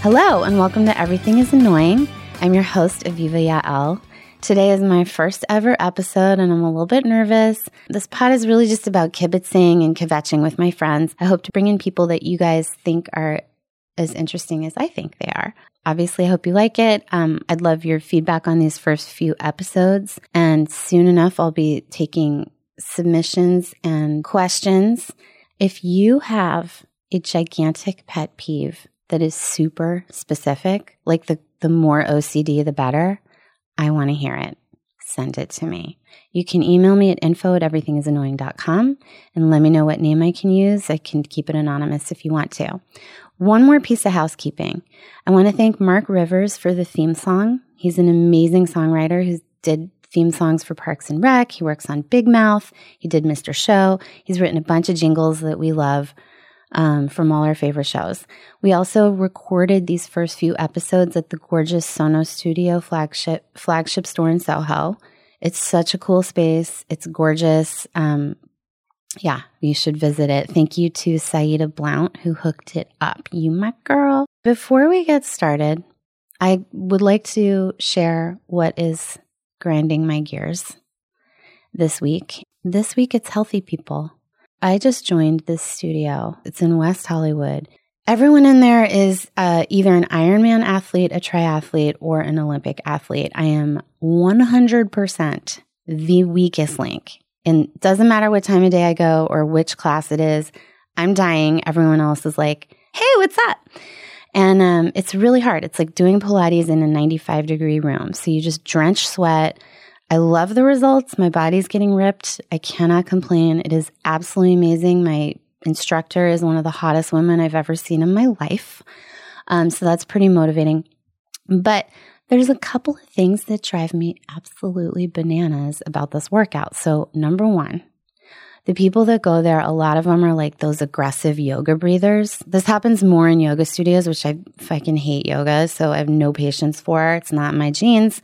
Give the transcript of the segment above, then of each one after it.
Hello, and welcome to Everything is Annoying. I'm your host, Aviva Yael. Today is my first ever episode, and I'm a little bit nervous. This pod is really just about kibitzing and kvetching with my friends. I hope to bring in people that you guys think are as interesting as I think they are. Obviously, I hope you like it. Um, I'd love your feedback on these first few episodes, and soon enough, I'll be taking submissions and questions. If you have a gigantic pet peeve that is super specific, like the, the more OCD, the better, I want to hear it. Send it to me. You can email me at info at everythingisannoying.com and let me know what name I can use. I can keep it anonymous if you want to. One more piece of housekeeping. I want to thank Mark Rivers for the theme song. He's an amazing songwriter who did theme songs for Parks and Rec. He works on Big Mouth. He did Mr. Show. He's written a bunch of jingles that we love um, from all our favorite shows. We also recorded these first few episodes at the gorgeous Sonos Studio flagship flagship store in Soho. It's such a cool space. It's gorgeous. Um, yeah, you should visit it. Thank you to Saida Blount who hooked it up. You my girl. Before we get started, I would like to share what is grinding my gears this week. This week it's healthy people. I just joined this studio. It's in West Hollywood. Everyone in there is uh, either an Ironman athlete, a triathlete, or an Olympic athlete. I am 100% the weakest link. And doesn't matter what time of day I go or which class it is, I'm dying. Everyone else is like, hey, what's up? And um, it's really hard. It's like doing Pilates in a 95 degree room. So you just drench sweat I love the results. My body's getting ripped. I cannot complain. It is absolutely amazing. My instructor is one of the hottest women I've ever seen in my life. Um, so that's pretty motivating. But there's a couple of things that drive me absolutely bananas about this workout. So, number one, the people that go there, a lot of them are like those aggressive yoga breathers. This happens more in yoga studios, which I fucking hate yoga. So I have no patience for. It's not my genes.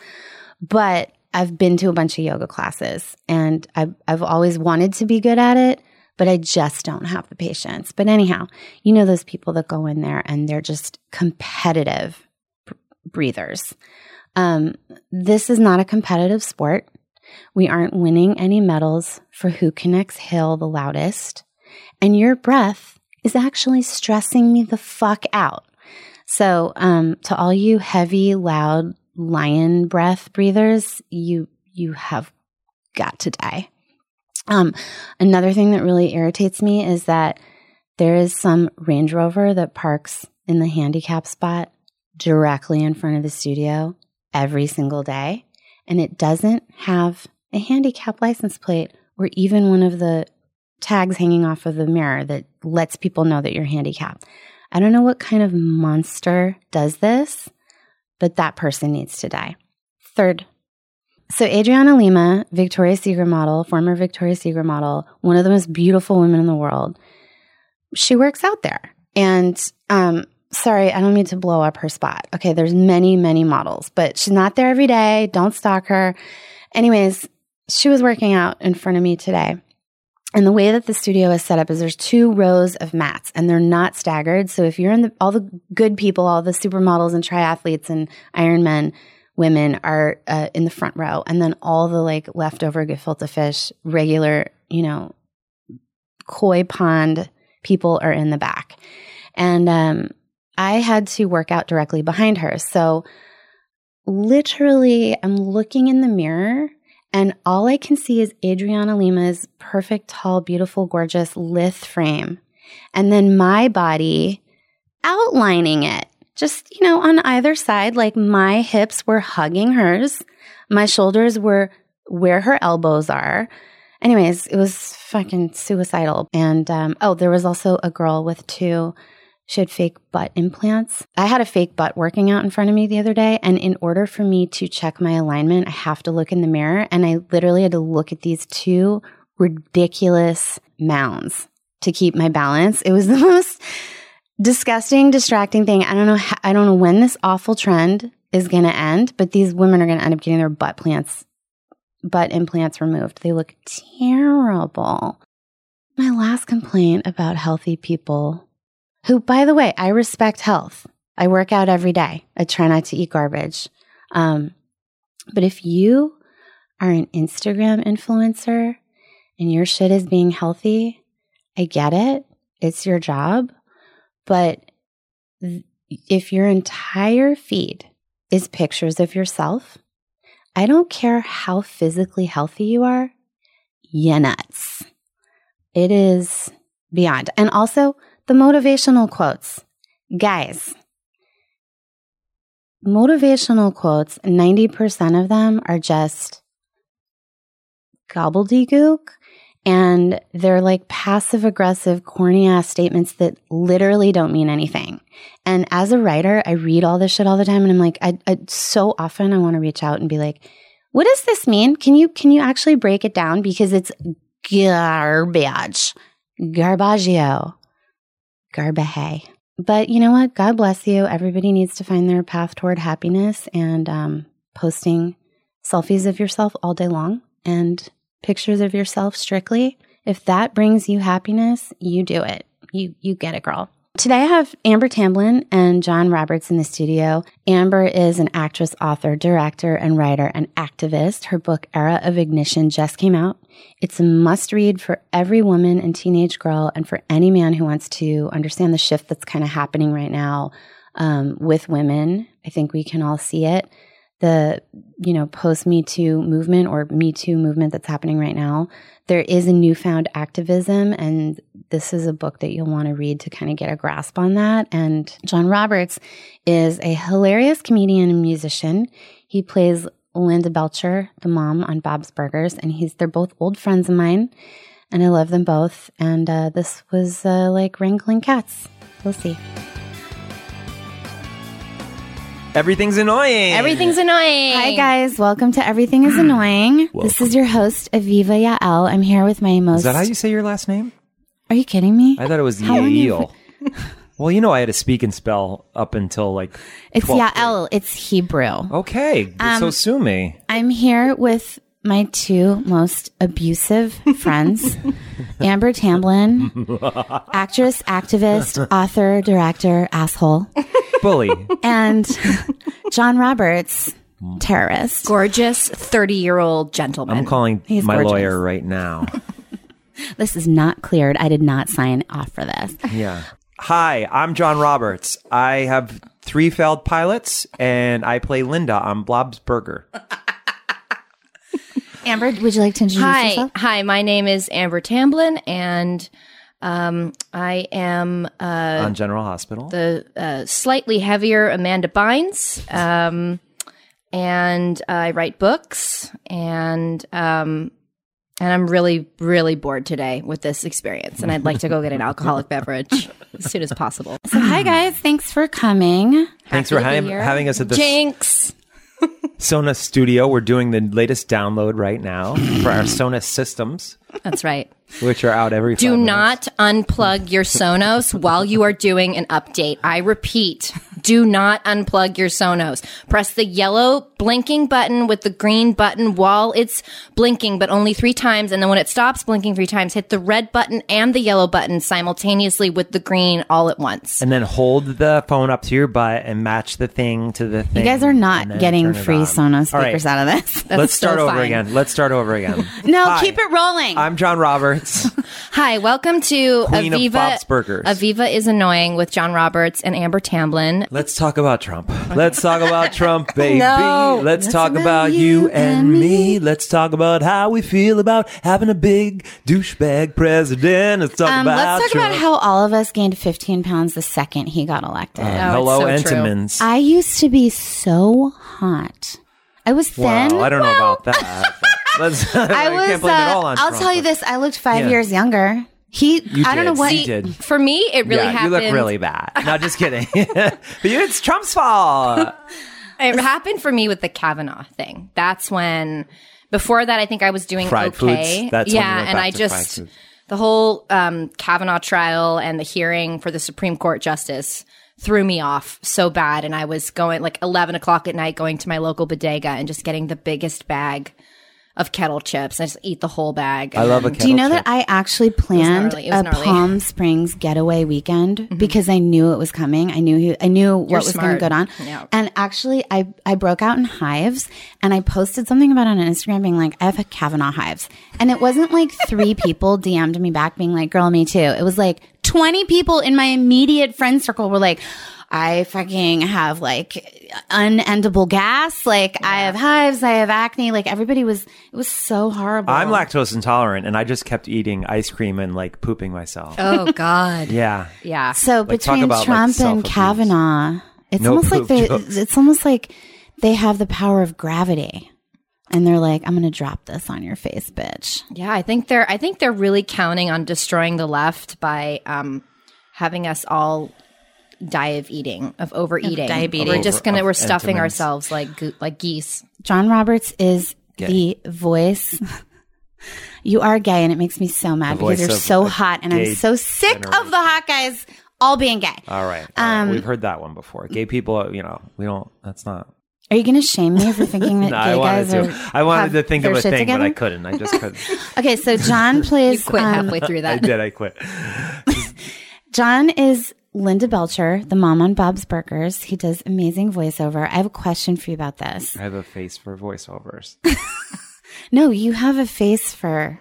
But I've been to a bunch of yoga classes and I've, I've always wanted to be good at it, but I just don't have the patience. But anyhow, you know, those people that go in there and they're just competitive breathers. Um, this is not a competitive sport. We aren't winning any medals for who can exhale the loudest. And your breath is actually stressing me the fuck out. So, um, to all you heavy, loud lion breath breathers, you you have got to die. Um, another thing that really irritates me is that there is some Range Rover that parks in the handicap spot directly in front of the studio every single day, and it doesn't have a handicap license plate or even one of the tags hanging off of the mirror that lets people know that you're handicapped. I don't know what kind of monster does this, but that person needs to die. Third, so Adriana Lima, Victoria's Secret model, former Victoria's Secret model, one of the most beautiful women in the world, she works out there. And um, sorry, I don't mean to blow up her spot. Okay, there's many, many models, but she's not there every day. Don't stalk her. Anyways, she was working out in front of me today. And the way that the studio is set up is there's two rows of mats and they're not staggered. So if you're in the, all the good people, all the supermodels and triathletes and Ironmen women are uh, in the front row. And then all the like leftover gefilte fish, regular, you know, koi pond people are in the back. And, um, I had to work out directly behind her. So literally I'm looking in the mirror and all I can see is Adriana Lima's perfect, tall, beautiful, gorgeous lithe frame. And then my body outlining it. Just, you know, on either side, like my hips were hugging hers. My shoulders were where her elbows are. Anyways, it was fucking suicidal. And, um, oh, there was also a girl with two she had fake butt implants. I had a fake butt working out in front of me the other day. And in order for me to check my alignment, I have to look in the mirror. And I literally had to look at these two ridiculous mounds to keep my balance. It was the most disgusting, distracting thing. I don't know. How, I don't know when this awful trend is going to end, but these women are going to end up getting their butt plants, butt implants removed. They look terrible. My last complaint about healthy people who, by the way, I respect health. I work out every day. I try not to eat garbage. Um, but if you are an Instagram influencer and your shit is being healthy, I get it. It's your job. But th- if your entire feed is pictures of yourself, I don't care how physically healthy you are, you nuts. It is beyond. And also the motivational quotes. Guys, motivational quotes, 90% of them are just gobbledygook and they're like passive aggressive, corny ass statements that literally don't mean anything. And as a writer, I read all this shit all the time and I'm like, I, I so often I want to reach out and be like, what does this mean? Can you, can you actually break it down? Because it's garbage, garbaggio, garbage. But you know what? God bless you. Everybody needs to find their path toward happiness and um, posting selfies of yourself all day long and pictures of yourself strictly. If that brings you happiness, you do it. You you get it, girl. Today I have Amber Tamblyn and John Roberts in the studio. Amber is an actress, author, director, and writer and activist. Her book Era of Ignition just came out. It's a must read for every woman and teenage girl and for any man who wants to understand the shift that's kind of happening right now um, with women. I think we can all see it the you know post me too movement or me too movement that's happening right now there is a newfound activism and this is a book that you'll want to read to kind of get a grasp on that. And john roberts is a hilarious comedian and musician. He plays linda belcher the mom on bob's burgers and he's they're both old friends of mine and i love them both. And uh, this was uh, like wrangling cats. We'll see Everything's annoying. Everything's annoying. Hi guys, welcome to Everything is Annoying. This is your host Aviva Yael. I'm here with my most. Is that how you say your last name? Are you kidding me? I thought it was How long Yael. well, you know, I had to speak and spell up until like. It's 12th grade. Yael. It's Hebrew. Okay, Um, so sue me. I'm here with my two most abusive friends, Amber Tamblyn, actress, activist, author, director, asshole, Bully. and John Roberts, terrorist. Gorgeous 30 year old gentleman. I'm calling He's my gorgeous. lawyer right now. This is not cleared. I did not sign off for this. yeah. Hi, I'm John Roberts. I have three failed pilots, and I play Linda on Blob's Burger. Amber, would you like to introduce Hi. yourself? Hi, my name is Amber Tamblyn, and um, I am uh, on General Hospital. the uh, slightly heavier Amanda Bynes. Um, and I write books, and um, and I'm really, really bored today with this experience, and I'd like to go get an alcoholic beverage as soon as possible. So, hi guys, thanks for coming. Thanks for Happy to ha- having us at the Jinx. Sonos studio. We're doing the latest download right now for our Sonos systems, That's right. which are out every. Do not unplug your Sonos while you are doing an update. I repeat, do not unplug your Sonos. Press the yellow blinking button with the green button while it's blinking, but only three times. And then when it stops blinking three times, hit the red button and the yellow button simultaneously with the green all at once. and then hold the phone up to your butt and match the thing to the thing. You guys are not getting free on. Sonos All right, speakers out of this. That's Let's start so over fine. again. Let's start over again. No, Hi, keep it rolling. I'm John Roberts. Hi, welcome to Queen of Aviva. Bob's Burgers. Aviva is annoying with John Roberts and Amber Tamblyn. Let's talk about Trump. Let's talk about Trump, baby. No. Let's, Let's talk about about you you and and me. Let's talk about how we feel about having a big douchebag president. Let's talk Um, about let's talk Trump. about how all of us gained 15 pounds the second he got elected. Um, Oh, Hello, it's so true. Entenmann's. I used to be so hot. I was thin. Well, I don't know about that. Let's, I was. can't blame it all uh, on I'll Trump. tell you this: I looked five Yeah. years younger. He. You I don't know did. what. You did. For me, it really yeah, happened. you look really bad. No, just kidding. but you, it's Trump's fault. It happened for me with the Kavanaugh thing. That's when. Before that, I think I was doing Fried okay. foods? That's yeah, went and I just the whole um, Kavanaugh trial and the hearing for the Supreme Court justice threw me off so bad, and I was going like eleven o'clock at night, going to my local bodega and just getting the biggest bag of kettle chips. I just eat the whole bag. I love a kettle Do you know chip. that I actually planned gnarly. It was a gnarly. Palm Springs getaway weekend mm-hmm. because I knew it was coming. I knew he, I knew what was going to go down. Yeah. And actually, I I broke out in hives and I posted something about it on Instagram, being like, I have Kavanaugh hives, and it wasn't like three people DM'd me back being like, "Girl, me too." It was like twenty people in my immediate friend circle were like. I fucking have like unendable gas. Like I have hives. I have acne. Like everybody was, it was so horrible. I'm lactose intolerant, and I just kept eating ice cream and like pooping myself. oh God. Yeah. Yeah. So Like, between about, like, Trump and. Kavanaugh, it's No almost like they jokes. it's almost like they have the power of gravity. And they're like, I'm gonna drop this on your face, bitch. Yeah, I think they're I think they're really counting on destroying the left by um, having us all die of eating, of overeating. diabetes. We're just gonna we're stuffing Entenmann's. ourselves like goo- like geese. John Roberts is the voice. you are gay, and it makes me so mad because you're so hot, and I'm so sick of the hot guys all being gay. All right. all right. Um, We've heard that one before. Gay people, you know, we don't. That's not. Are you gonna shame me for thinking that No, gay I wanted guys to. are? I wanted to think of a thing, together? but I couldn't. I just couldn't. Okay, so John plays. Quit um, halfway through that. I did. I quit. John is Linda Belcher, the mom on Bob's Burgers. He does amazing voiceover. I have a question for you about this. I have a face for voiceovers. No, you have a face for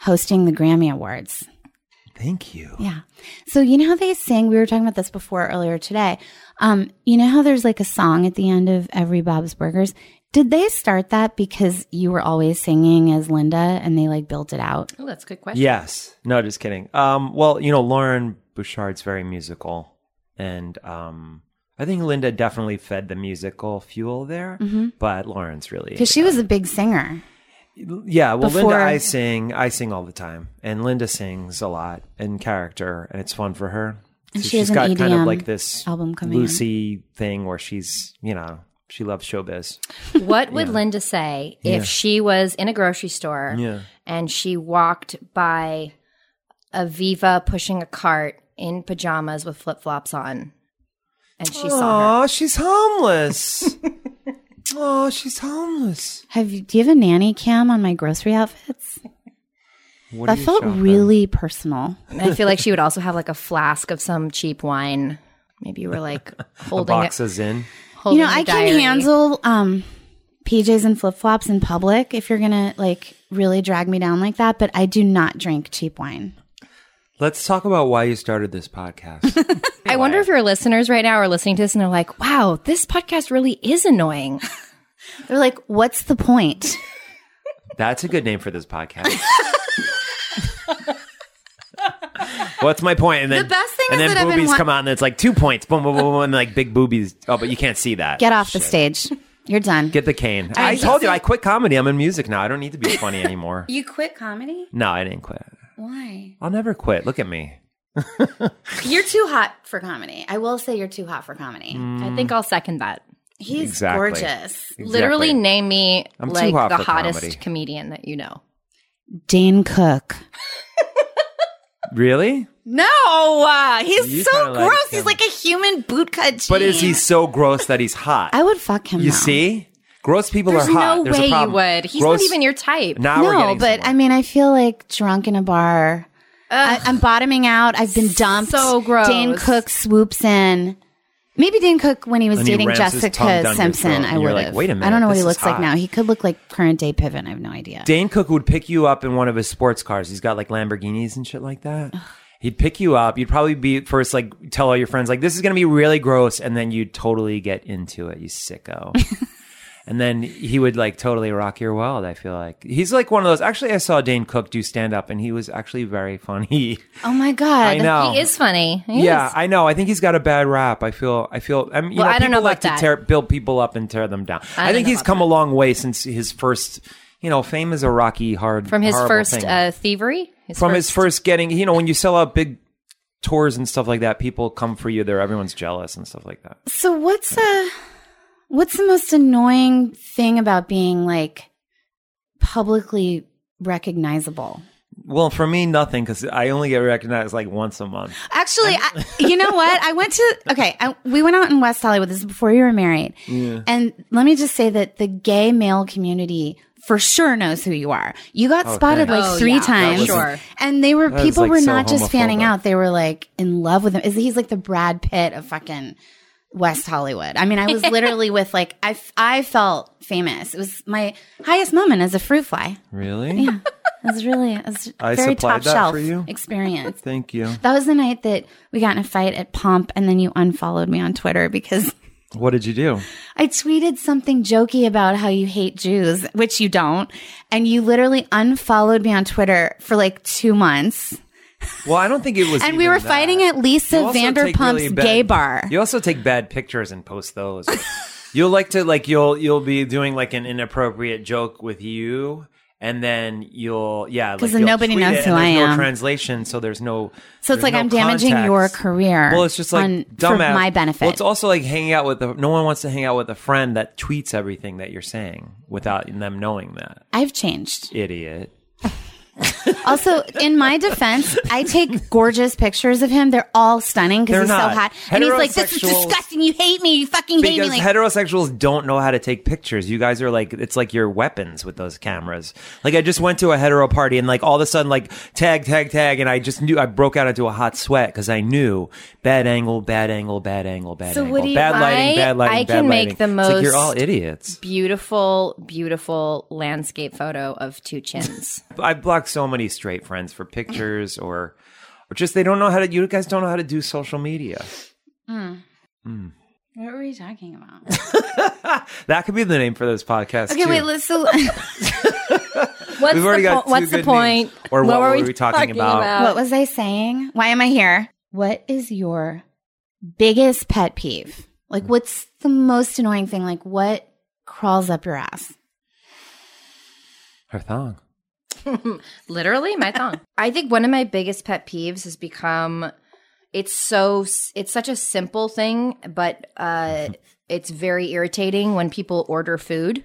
hosting the Grammy Awards. Thank you. Yeah. So you know how they sing? We were talking about this before earlier today. Um, you know how there's like a song at the end of every Bob's Burgers? Did they start that because you were always singing as Linda and they like built it out? Oh, that's a good question. Yes. No, just kidding. Um, well, you know, Loren Bouchard's very musical, and um, I think Linda definitely fed the musical fuel there. But Loren's really Because she was a big singer. Yeah, well, Before- Linda, I sing, I sing all the time, and Linda sings a lot in character, and it's fun for her. And So she has she's an got kind of like this album coming in. Lucy thing where she's, you know, she loves showbiz. What would Linda say if she was in a grocery store Yeah. and she walked by Aviva pushing a cart in pajamas with flip flops on, and she saw her? Oh, she's homeless. oh, she's homeless. Have you, do you have a nanny cam on my grocery outfits? What That felt shopping? really personal. I feel like she would also have like a flask of some cheap wine. Maybe you were like A holding it. in. Holding you know, I diary. can handle um, PJs and flip flops in public if you're gonna like really drag me down like that. But I do not drink cheap wine. Let's talk about why you started this podcast. I wonder if your listeners right now are listening to this and they're like, "Wow, this podcast really is annoying." They're like, "What's the point?" That's a good name for this podcast. What's my point? And then The best thing and is then that I've been boobies wa- come out and it's like two points, boom, boom, boom, boom, and like big boobies. Oh, but you can't see that. Get off the Shit. stage. You're done. Get the cane. I right, told you I quit comedy. I'm in music now. I don't need to be funny anymore. you quit comedy? no, I didn't quit. Why? I'll never quit. Look at me. You're too hot for comedy. I will say you're too hot for comedy. I think I'll second that. He's Exactly. gorgeous. Literally name me I'm like hot the hottest comedy. comedian that you know. Dane Cook. Really? No, uh, he's You so kinda like gross. he's like a human bootcut cheese. But is he so gross that he's hot? I would fuck him. you though. see? Gross people There's are hot. no There's a way you would. He's Gross- not even your type. Now we're no, getting but I mean, I feel like drunk in a bar. I, I'm bottoming out. I've been dumped. So gross. Dane Cook swoops in. Maybe Dane Cook when he was And he dating rams his tongue Jessica down your Simpson. throat, I and you're would like, have. "Wait a I minute, I don't know what he is looks like hot." now. He could look like current day Piven. I have no idea. Dane Cook would pick you up in one of his sports cars. He's got like Lamborghinis and shit like that. He'd pick you up. You'd probably be first like tell all your friends like this is gonna be really gross, and then you'd totally get into it. You sicko. and then he would like totally rock your world. I feel like he's like one of those. Actually, I saw Dane Cook do stand up, and he was actually very funny. oh my god! I know. He is funny. He yeah, is. I know. I think he's got a bad rap. I feel. I feel. I mean, Well, know, I don't know like to that. tear, build people up and tear them down. I, don't think he's come that. a long way since his first. You know, fame is a rocky, hard From his first uh, thievery. from his first getting. You know, when you sell out big tours and stuff like that, people come for you. They're everyone's jealous and stuff like that. So what's uh what's the most annoying thing about being like publicly recognizable? Well, for me, nothing because I only get recognized like once a month. Actually, I, you know what? I went to okay. I, we went out in West Hollywood. This is before you were married, and let me just say that the gay male community for sure knows who you are. You got oh, spotted like Oh, three yeah, times, sure. and they were people like, were so not just fanning out; they were like in love with him. Is he's like the Brad Pitt of fucking West Hollywood? I mean, I was literally with like I f- I felt famous. It was my highest moment as a fruit fly. Really? Yeah, it was really it was I very supplied top that shelf for you? experience. Thank you. That was the night that we got in a fight at Pump, and then you unfollowed me on Twitter because What did you do? I tweeted something jokey about how you hate Jews, which you don't, and you literally unfollowed me on Twitter for like two months. Well, I don't think it was. And we were that. fighting at Lisa Vanderpump's really bad- gay bar. You also take bad pictures and post those. you'll like to like you'll you'll be doing like an inappropriate joke with you, and then you'll yeah 'Cause like nobody knows who I there's no am. translation, so there's no. So it's like no I'm damaging your career Well, it's just like on- for my benefit. Well, it's also like hanging out with. A, no one wants to hang out with a friend that tweets everything that you're saying without them knowing that. I've changed. Idiot. Also, in my defense, I take gorgeous pictures of him. They're all stunning because he's not. so hot. And he's like, "This is disgusting. You hate me. You fucking hate me." Like, heterosexuals don't know how to take pictures. You guys are like, it's like your weapons with those cameras. Like I just went to a hetero party and like all of a sudden like tag, tag, tag. And I just knew I broke out into a hot sweat because I knew bad angle, bad angle, bad angle, bad So angle. what do you- bad lighting, bad lighting, I bad can make lighting. the It's like you're most- all idiots. Beautiful, beautiful landscape photo of two chins. I blocked so many straight friends for pictures or, or just they don't know how to, you guys don't know how to do social media. Hmm. Hmm. what were we talking about? That could be the name for this podcast. Okay, too. wait. Let's. So, What's We've already the got po- What's two the point? names. Or what were were we talking about? what was I saying? Why am I here? What is your biggest pet peeve? Like, hmm. what's the most annoying thing? Like, what crawls up your ass? Her thong. Literally, my thong. I think one of my biggest pet peeves has become it's so it's such a simple thing, but uh, it's very irritating when people order food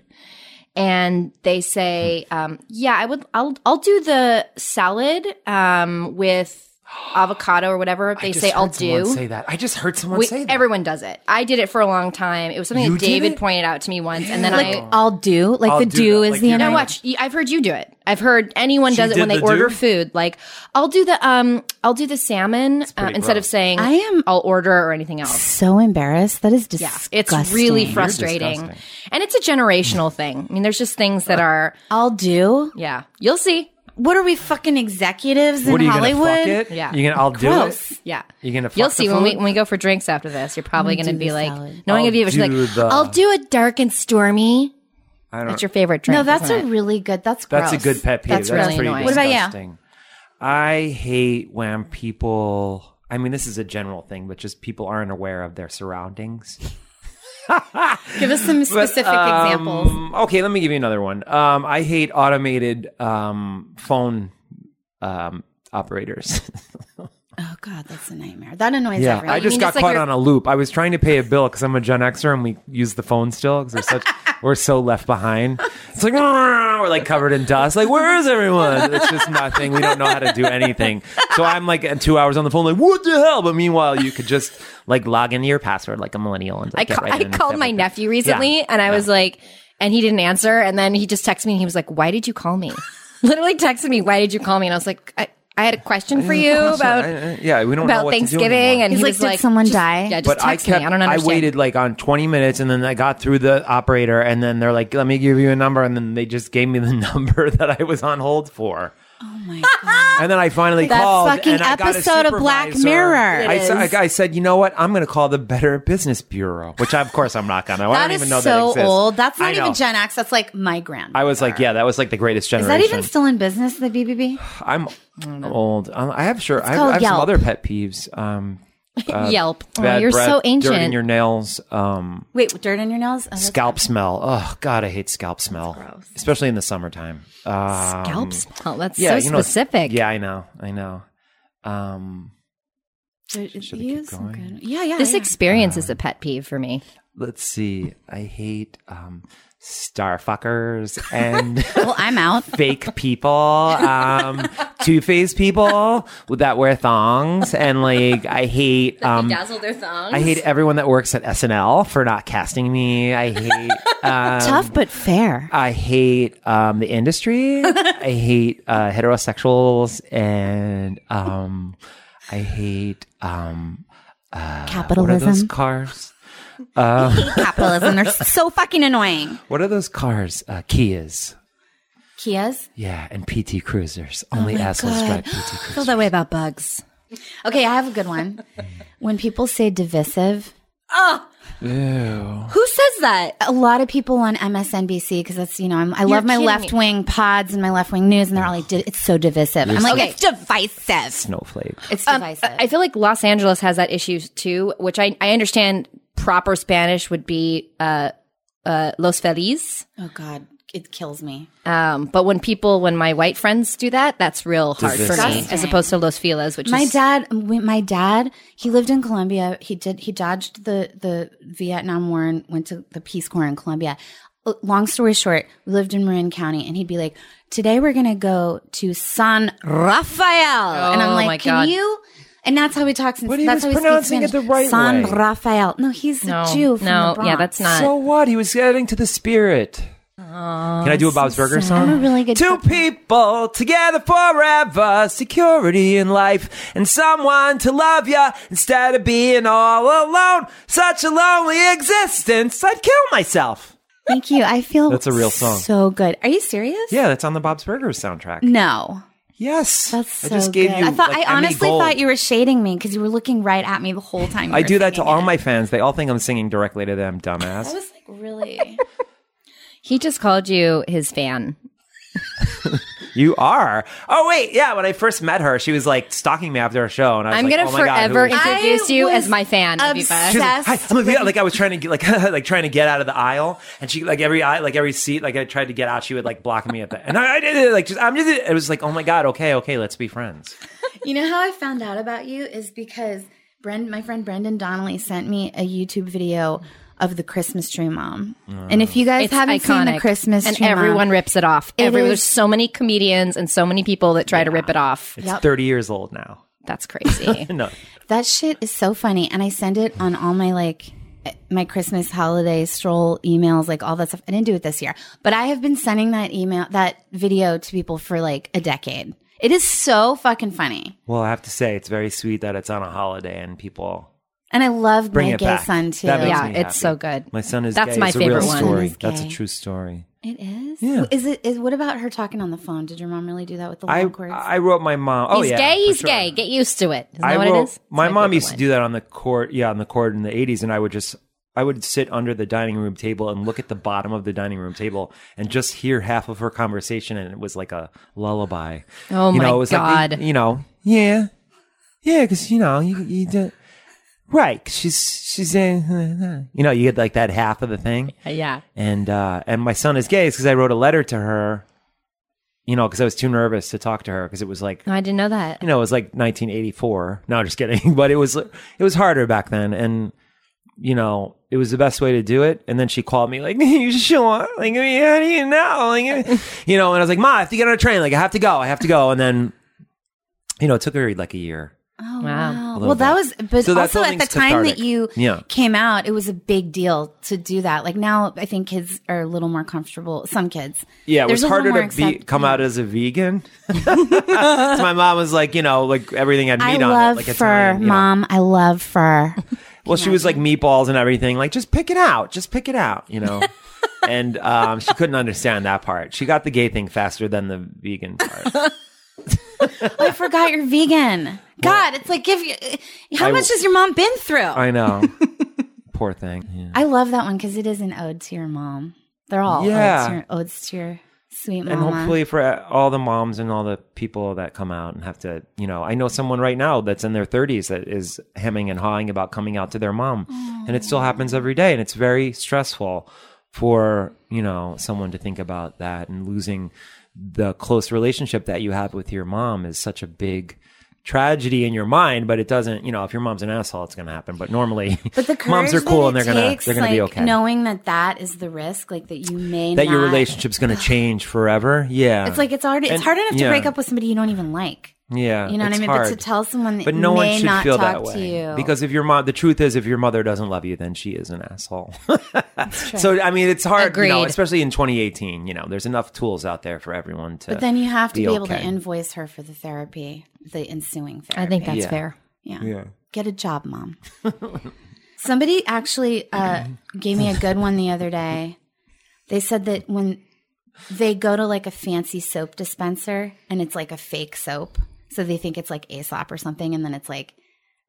and they say, um, "Yeah, I would. I'll I'll do the salad um, with avocado or whatever." They I just say, "I'll someone do." Say that. I just heard someone We, say that. everyone does it. I did it for a long time. It was something You that David pointed out to me once, and then Like, I I'll do. Like, I'll the do do that. is Like, the you're no, annoying. watch. y- I've heard you do it. I've heard anyone She does it when did they the order do? food. Like, I'll do the um, I'll do the salmon uh, pretty instead of saying I am- I'll order or anything else. So embarrassed. That is Yeah, disgusting. it's really frustrating, disgusting. and it's a generational thing. I mean, there's just things that are I'll do. yeah. You'll see. What are we fucking executives What in are you Hollywood? gonna fuck it? Yeah. You gonna? I'll do it. Yeah. You gonna? Fuck You'll the see when we when we go for drinks after this. You're probably I'm going gonna be like, salad. knowing I'll of you, she's like, the- I'll do a dark and stormy. I don't. That's your favorite drink. No, that's isn't a it? really good. That's That's a good pet peeve. That's That's, really pretty annoying. What about you? disgusting. I hate when people. I mean, this is a general thing, but just people aren't aware of their surroundings. Give us some But, specific um, examples. Okay, let me give you another one. Um, I hate automated um, phone um, operators. Oh God, that's a nightmare. That annoys Yeah, everyone. I just got just like caught your- on a loop. I was trying to pay a bill because I'm a Gen Xer and we use the phone still because we're such we're so left behind. It's like we're like covered in dust. Like where is everyone? It's just nothing. We don't know how to do anything. So I'm like at two hours on the phone, like what the hell? But meanwhile, you could just like log into your password like a millennial and I, like, get ca- right I in and called my like nephew recently Yeah. and I was like, and he didn't answer. And then he just texted me and he was like, why did you call me? Literally texted me, why did you call me? And I was like, I, I had a question for you about, I- I- yeah, we don't know about what to do Thanksgiving. and He's he like, was "Did like, someone just- die?" Yeah, just but I text kept. me. I don't I understand. waited like on 20 minutes, and then I got through the operator, and then they're like, "Let me give you a number," and then they just gave me the number that I was on hold for. Oh my God. And then I finally That called. fucking and I got a episode of Black supervisor. Mirror. I, It said, is. I said, you know what? I'm going to call the Better Business Bureau, which I, of course I'm not going to. I That don't is even know that so exists. old. That's I not know. even Gen X. That's like my grandmother. I was like, yeah, that was like the greatest generation. Is generation. that even still in business? The BBB? I'm old. Um, I have sure. I have, called I have some Yelp. other pet peeves. Um, Yelp. Oh, you're breath, so Dirt in ancient. your nails. Um, Wait, dirt in your nails? Oh, that's- scalp smell. Oh God, I hate scalp smell, gross. especially in the summertime. Um, Scalps. Oh, that's yeah, so you know, specific. Yeah, I know. I know. Um, Should I keep use some going? good- Yeah, yeah. This yeah. experience is a pet peeve for me. let's see. I hate um, starfuckers and Well, I'm out. fake people, um, two faced people that wear thongs, and like I hate um, Dazzle their thongs. I hate everyone that works at SNL for not casting me. I hate um, Tough but fair. I hate um, the industry. I hate uh, heterosexuals, and um, I hate um, uh what are those Capitalism. cars? Capitalism. They're so fucking annoying. What are those cars? Uh, Kias. Kias. Yeah, and PT Cruisers. Only assholes drive PT Cruisers. feel that way about bugs. Okay, I have a good one. When people say divisive, oh, Ew. Who says that? a lot of people on MSNBC because that's you know I'm, I love my left wing pods and my left wing news and they're all like "Di- it's so divisive. I'm like Okay. it's divisive. Snowflake. It's Um, divisive. I feel like Los Angeles has that issue too, which I, I understand proper Spanish would be uh, uh, Los Feliz. oh God, it kills me. Um, but when people, when my white friends do that, that's real hard for me, as opposed to Los Feliz, which My is dad, my dad, he lived in Colombia. He did, he dodged the, the Vietnam War and went to the Peace Corps in Colombia. Uh, Long story short, we lived in Marin County and he'd be like, today we're going to go to San Rafael. and I'm Oh, like, can God. you? And that's how he talks. In, But he that's was how he pronouncing speaks it the right San way. Rafael. No, he's no, a Jew from no, the Bronx. yeah, that's not. So what? He was getting to the spirit. Can I do a Bob's Burger song? I'm a really good Two people together forever, security in life, and someone to love you instead of being all alone. Such a lonely existence, I'd kill myself. Thank you. I feel That's a real song. So good. Are you serious? Yeah, that's on the Bob's Burgers soundtrack. No. Yes, That's so I just gave good. you. I thought like, I honestly Gold. thought you were shading me because you were looking right at me the whole time. I do that to all it. my fans. They all think I'm singing directly to them, dumbass. I was like, really? He just called you his fan. You are. Oh wait, yeah. When I first met her, she was like stalking me after our show, and I was I'm like, gonna oh my God, who forever is she? introduce I you as my fan, Aviva. She was like, obsessed. Hi, I'm Olivia. Like I was trying to get like like trying to get out of the aisle, and she like every aisle, like every seat, like I tried to get out, she would like block me at the, and I, I did it like just I'm just it was like oh my god, okay, okay, let's be friends. you know how I found out about you is because Brend, my friend Brendan Donnelly sent me a YouTube video of the Christmas tree mom. And if you guys haven't seen the Christmas and tree everyone mom, rips it off. It Every, is- there's so many comedians and so many people that try to rip it off. It's Yep. 30 years old now. That's crazy. No, that shit is so funny, and I send it on all my like my Christmas holiday stroll emails, like all that stuff. I didn't do it this year, but I have been sending that email, that video to people for like a decade. It is so fucking funny. well, I have to say it's very sweet that it's on a holiday and people And I love bring my it gay back. son too. That makes Yeah, me it's so good. My son is That's gay. my It's a real favorite one. story. Son is That's a true story. It is. Yeah. Is it? Is what about her talking on the phone? Did your mom really do that with the I long cords? I wrote my mom. Oh he's yeah, gay. He's sure. gay. Get used to it. Isn't that I what wrote, it is? It's my, mom favorite used to do that on the court, yeah, on the court in the '80s, and I would just, I would sit under the dining room table and look at the bottom of the dining room table and just hear half of her conversation, and it was like a lullaby. Oh you my it was God. Like, you know, yeah, yeah, because you know, you you do, right? she's she's saying, you know, you get like that half of the thing, Yeah. and uh and my son is gay because I wrote a letter to her, you know, because I was too nervous to talk to her because it was like No, I didn't know that. you know, it was like 1984. No, just kidding. But it was it was harder back then, and you know, it was the best way to do it. And then she called me like, "You sure? Like, I mean, how do you know? Like, you know?" And I was like, "Ma, I have to get on a train. Like, I have to go. I have to go." And then, you know, it took her like a year. Oh Wow. wow. Well, that was. But So also at the time that you Yeah. came out, it was a big deal to do that. Like now, I think kids are a little more comfortable. Some kids. Yeah, it There's was harder to be accept- come out as a vegan. So my mom was like, you know, like everything had I meat on love it, like fur, Italian, you know. mom. I love fur. Well, she was like meatballs and everything. Like, just pick it out. Just pick it out, you know? and um, she couldn't understand that part. She got the gay thing faster than the vegan part. Oh, I forgot you're vegan. God, it's like give you. How I- much has your mom been through? I, I know. Poor thing. Yeah. love that one because it is an ode to your mom. They're all Yeah. odes, to your, odes to your sweet mama. And hopefully for all the moms and all the people that come out and have to, you know, I know someone right now that's in their 30s that is hemming and hawing about coming out to their mom. And it still happens every day. And it's very stressful for, you know, someone to think about that and losing the close relationship that you have with your mom is such a big tragedy in your mind, but it doesn't. You know, if your mom's an asshole, it's going to happen. But normally, But the moms are cool and they're it gonna they're gonna be okay. Knowing that that is the risk, like that you may that your not- relationship's going to change forever. Yeah, It's like it's already it's hard enough to yeah. break up with somebody you don't even like. Yeah, You know what I mean? hard. But to tell someone that But no may one should not feel talk that way to you because if your mom, the truth is, if your mother doesn't love you, then she is an asshole. so I mean, it's hard, you know, especially in 2018. You know, there's enough tools out there for everyone to. But then you have to be be, able to invoice her for the therapy, the ensuing therapy. I think that's Yeah. fair. yeah. yeah. Get a job, mom. Somebody actually uh, gave me a good one the other day. They said that when they go to like a fancy soap dispenser and it's like a fake soap, so they think it's like Aesop or something, and then it's like,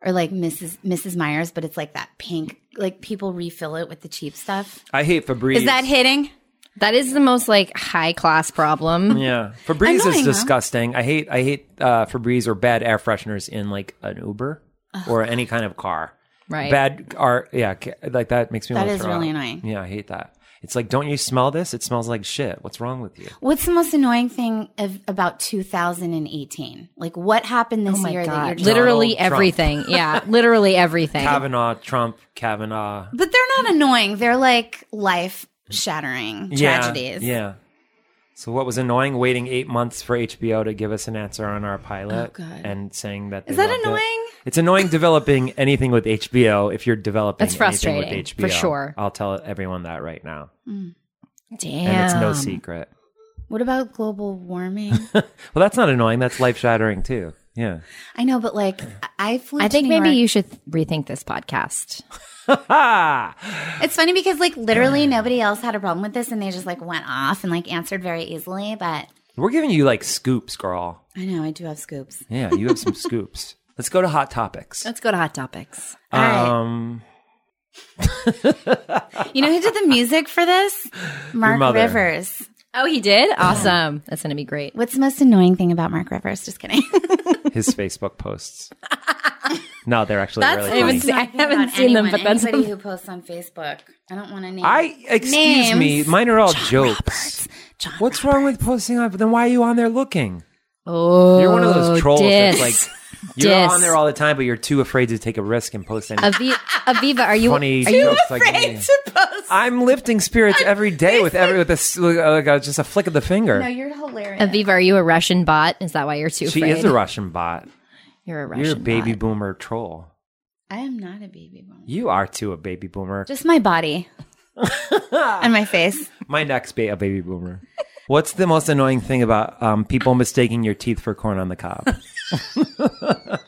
or like Mrs. Mrs. Meyer's, but it's like that pink. Like people refill it with the cheap stuff. I hate Febreze. Is that hitting? That is the most like high class problem. Yeah, Febreze Annoying, is though. disgusting. I hate I hate uh, Febreze or bad air fresheners in like an Uber or any kind of car. Right. Bad are yeah, like that makes me. That wanna throw really up. annoying. Yeah, I hate that. It's like, don't you smell this? It smells like shit. What's wrong with you? What's the most annoying thing of, about 2018? Like what happened this Oh my year that god! you're Literally Donald Trump. everything. Yeah, literally everything. Kavanaugh, Trump, Kavanaugh. But they're not annoying. They're like life shattering Yeah, tragedies. Yeah. So what was annoying? Waiting eight months for HBO to give us an answer on our pilot, Oh, God. and saying that Is they that loved it. Annoying? It's annoying developing anything with HBO. If you're developing, That's anything frustrating, with HBO, for sure. I'll tell everyone that right now, Damn. and it's no secret. What about global warming? Well, that's not annoying. That's life shattering too. Yeah. I know, but like I flew. I to think New maybe York- you should rethink this podcast. It's funny because like literally nobody else had a problem with this, and they just like went off and like answered very easily. But we're giving you like scoops, girl. I know I do have scoops. Yeah, you have some scoops. Let's go to hot topics. Let's go to hot topics. All right. Um, You know who did the music for this? Mark. Rivers. Oh, he did. Awesome. That's gonna be great. What's the most annoying thing about Mark Rivers? Just kidding. his Facebook posts. No, they're actually That's really the funny. most annoying thing haven't about seen them, anyone, but that's- anybody who posts on Facebook. I don't want to name. I excuse Names. me, mine are all jokes. John What's wrong with posting on? Then why are you on there looking? Oh, You're one of those trolls diss. that's like you're Diss. on there all the time, but you're too afraid to take a risk and post anything. Avi- Aviva, are you funny are you jokes like me. I'm lifting spirits every day with every with a s- like uh, a, uh, just a flick of the finger. No, you're hilarious. Aviva, are you a Russian bot? Is that why you're too she afraid? is a Russian bot. You're a Russian You're a baby bot. boomer troll. I am not a baby boomer. You are too a baby boomer. Just my body and my face. My next ba- a baby boomer. What's the most annoying thing about um, people mistaking your teeth for corn on the cob?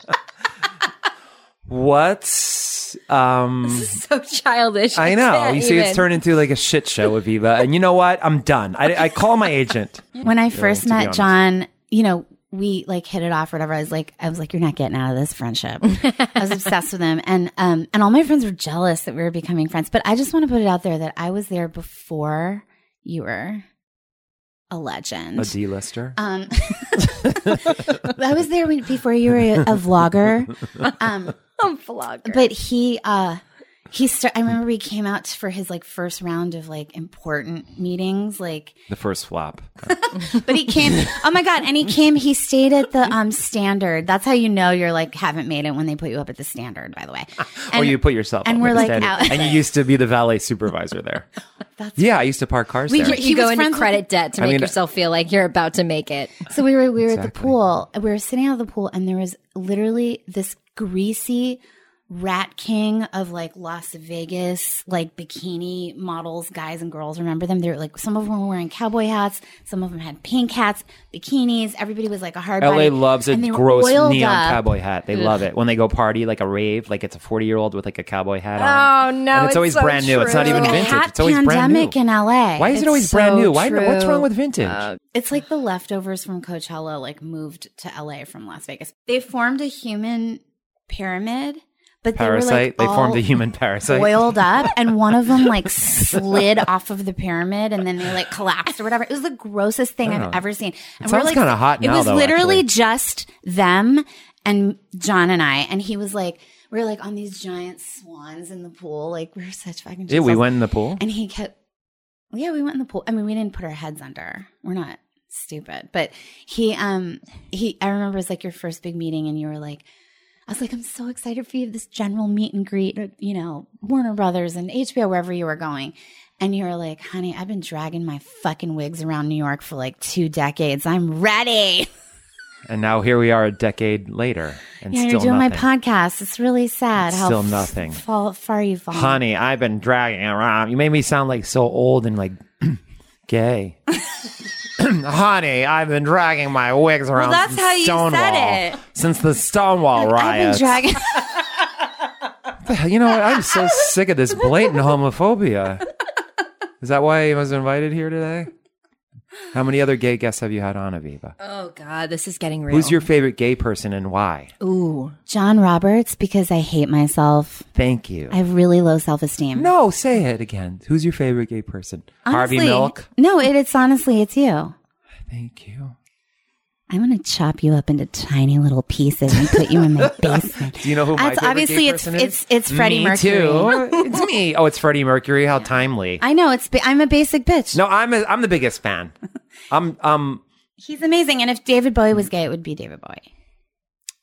What's um so childish. I know. You see, it's turned into like a shit show, Aviva. And you know what? I'm done. I, I call my agent. When I first to met. John, you know, we like hit it off or whatever. I was like, I was like, you're not getting out of this friendship. I was obsessed with him. And, um, and all my friends were jealous that we were becoming friends. But I just want to put it out there that I was there before you were a legend. A D-lister. Um, I was there when, before you were a, a vlogger. Um, vlogger. but he, uh, he st- I remember he came out for his like first round of like important meetings, like the first flop. but he came. Oh my god! And he came. He stayed at the um standard. That's how you know you're like haven't made it when they put you up at the standard. By the way, or And you put yourself and up we're with like standard. out- and you used to be the valet supervisor there. That's- yeah, I used to park cars We- there. He you go was into friends with- credit debt to I make mean- yourself feel like you're about to make it. so we were we were at the Exactly. pool. We were sitting out of the pool, and there was literally this greasy rat king of like Las Vegas, like bikini models, guys and girls. Remember them? They were like some of them were wearing cowboy hats, some of them had pink hats, bikinis. Everybody was like a hard. LA body, loves a and they were gross neon up. cowboy hat. They love it when they go party like a rave, like it's a forty year old with like a cowboy hat on. Oh, no, And it's, it's always so brand new. It's not true. even vintage. hat It's always brand new. pandemic in LA. Why is it It's always brand new? Why? What's wrong with vintage? Uh, It's like the leftovers from Coachella, like moved to LA from Las Vegas. They formed a human pyramid, but parasite. they were like they formed a human parasite. oiled up, and one of them like slid off of the pyramid, and then they like collapsed or whatever. It was the grossest thing I've ever seen. And sounds like, kinda hot It now, was though, literally actually. just them and John and I, and he was like. "We're like on these giant swans in the pool. Like we were such fucking. Yeah, we went in the pool. And he kept, yeah, we went in the pool. I mean, we didn't put our heads under. We're not stupid. But he, um, he, I remember it was like your first big meeting, and you were like, I was like, I'm so excited for you. This general meet and greet, uh, you know, Warner Brothers and HBO, wherever you were going. And you were like, honey, I've been dragging my fucking wigs around New York for like two decades. I'm ready. And now here we are a decade later, and Yeah, still you're doing nothing. my podcast. It's really sad how Still f- nothing. fall, far you've fallen. Honey, I've been dragging around. You made me sound like so old and like gay. Honey, I've been dragging my wigs around. that's since how you said Stonewall, it. Since the Stonewall riots. I've been dragging. you know what? I'm so sick of this blatant homophobia. Is that why I was invited here today? How many other gay guests have you had on, Aviva? Oh God, this is getting real. Who's your favorite gay person and why? Ooh, John Roberts, because I hate myself. Thank you. I have really low self esteem. no, say it again. Who's your favorite gay person? Harvey Milk. No, it, it's honestly, it's you. Thank you. I'm going to chop you up into tiny little pieces and put you in my basement. Do you know who my That's favorite obviously it's is? it's it's Freddie me Mercury. Too. it's me. Oh, it's Freddie Mercury. How timely. I know it's. I'm a basic bitch. no, I'm a, I'm the biggest fan. I'm um. he's amazing. And if David Bowie was gay, it would be David Bowie.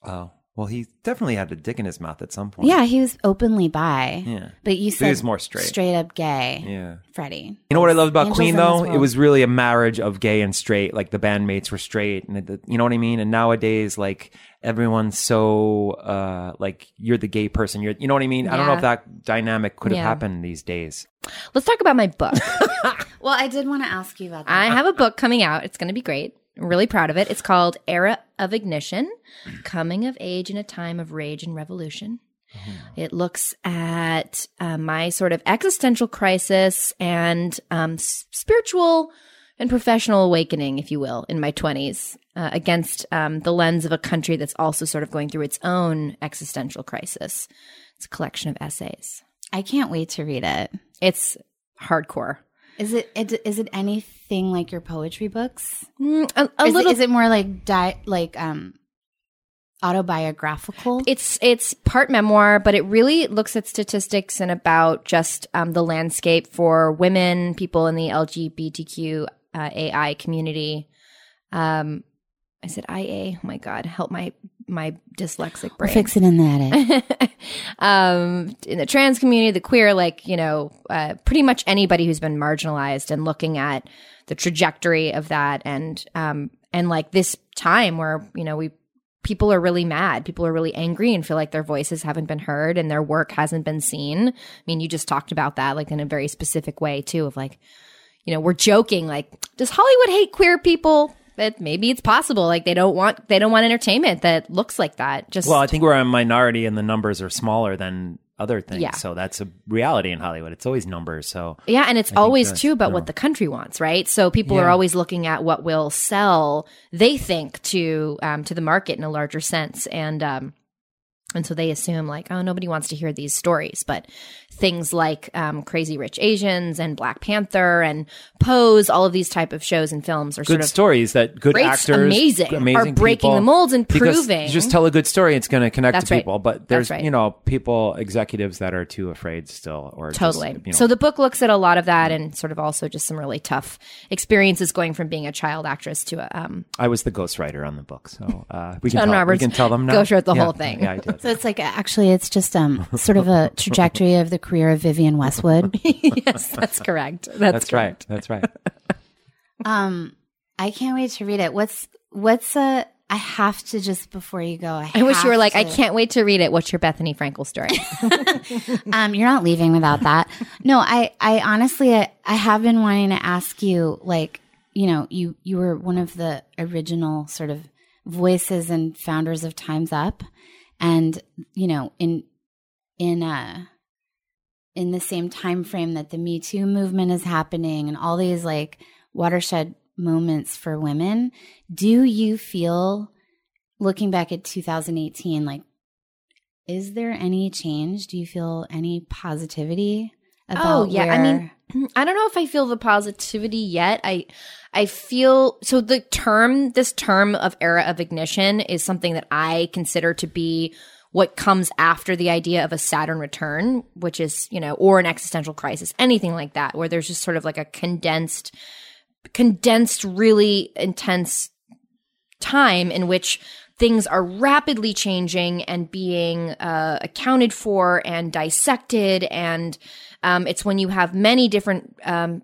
Oh well, he definitely had a dick in his mouth at some point. Yeah, he was openly bi. Yeah. but you But said he was more straight. straight up gay. Yeah. Freddie. You know what I love about Angels Queen though? It was really a marriage of gay and straight. Like the bandmates were straight, and it, you know what I mean. And nowadays, like everyone's so uh like you're the gay person. You're you know what I mean. I don't know if that dynamic could have Yeah. happened these days. let's talk about my book. Well, I did want to ask you about that. I have a book coming out. It's going to be great. I'm really proud of it. It's called Era of Ignition Coming of Age in a Time of Rage and Revolution. It looks at uh, my sort of existential crisis and um, s- spiritual and professional awakening, if you will, in my 20s uh, against um, the lens of a country that's also sort of going through its own existential crisis. It's a collection of essays. I can't wait to read it. It's hardcore. Is it, it is it anything like your poetry books? Mm, a, a is, little it, is it more like di- like um autobiographical? It's it's part memoir, but it really looks at statistics and about just um, the landscape for women, people in the LGBTQ uh, AI community. Um, I said IA. Oh my God, help my my dyslexic We'll brain. fix it in the edit. um, in the trans community, the queer, like you know, uh, pretty much anybody who's been marginalized, and looking at the trajectory of that, and um, and like this time where you know we people are really mad, people are really angry, and feel like their voices haven't been heard and their work hasn't been seen. I mean, you just talked about that, like in a very specific way too, of like, you know, we're joking, like, does Hollywood hate queer people? That maybe it's possible. Like they don't want they don't want entertainment that looks like that. Just Well, I think we're a minority, and the numbers are smaller than other things. Yeah. So that's a reality in Hollywood. It's always numbers. So Yeah, and it's always that's- too about no. what the country wants, right? So people are always looking at what will sell. They think to um, to the market in a larger sense, and um, and so they assume like, oh, nobody wants to hear these stories, but things like um, Crazy Rich Asians and Black Panther and Pose, all of these type of shows and films are good sort of stories that good great, actors, amazing, amazing are breaking people. the molds and proving. you just tell a good story, it's going to connect That's to right. people. But there's right. you know people executives that are too afraid still, or just, Totally. you know, So the book looks at a lot of that and sort of also just some really tough experiences going from being a child actress to a um, I was the ghostwriter on the book, so uh, we can John tell, Roberts we can tell them now. ghostwrote the Yeah. whole thing. Yeah, I did. so it's like actually it's just um sort of a trajectory of the career of Vivienne Westwood. yes, that's correct. That's, That's right. That's right. Um, I can't wait to read it. What's what's a? I have to just before you go. I, I wish you were have like, I can't wait to read it. What's your Bethenny Frankel story? Um, you're not leaving without that. no, I, I honestly, I, I have been wanting to ask you, like, you know, you, you were one of the original sort of voices and founders of Times Up, and you know, in, in, uh, in the same time frame that the Me Too movement is happening and all these like watershed moments for women, do you feel, looking back at 2018, like is there any change? Do you feel any positivity about Oh, yeah. I mean, I don't know if I feel the positivity yet. I I feel so the term this term of era of ignition is something that I consider to be what comes after the idea of a Saturn return, which is, you know, or an existential crisis, anything like that, where there's just sort of like a condensed condensed, really intense time in which things are rapidly changing and being uh, accounted for and dissected. And um, it's when you have many different um,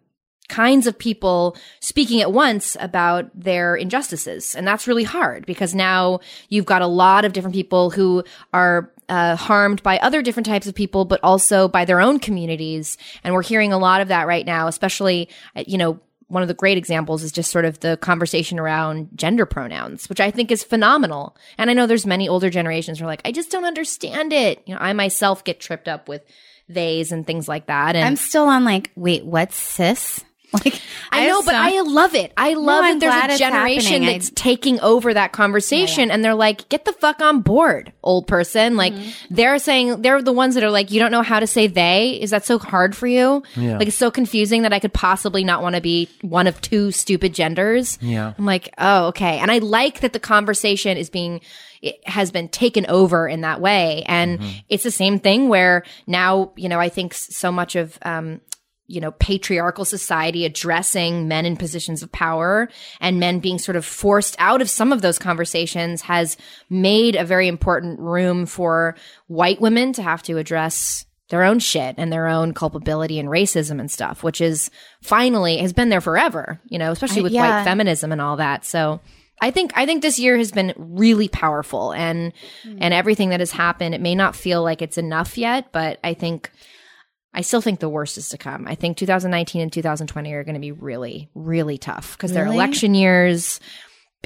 kinds of people speaking at once about their injustices. And that's really hard because now you've got a lot of different people who are uh, harmed by other different types of people, but also by their own communities. And we're hearing a lot of that right now, especially, uh, you know, one of the great examples is just sort of the conversation around gender pronouns, which I think is phenomenal. And I know there's many older generations who are like, I just don't understand it. You know, I myself get tripped up with theys and things like that. And I'm still on like, wait, what's cis? Like I know, but some- I love it. I love I'm that there's a generation happening. I- that's taking over that conversation and they're like, get the fuck on board, old person. Like Mm-hmm. they're saying they're the ones that are like, you don't know how to say they. Is that so hard for you? Yeah. Like it's so confusing that I could possibly not want to be one of two stupid genders. Yeah. I'm like, oh, okay. And I like that the conversation is being, it has been taken over in that way. And it's the same thing where now, you know, I think so much of, um, you know, patriarchal society addressing men in positions of power and men being sort of forced out of some of those conversations has made a very important room for white women to have to address their own shit and their own culpability and racism and stuff, which is finally has been there forever, you know, especially I- with yeah. white feminism and all that. So I think I think this year has been really powerful and and everything that has happened, it may not feel like it's enough yet, but I think I still think the worst is to come. I think 2019 and 2020 are going to be really, really tough because they're election years.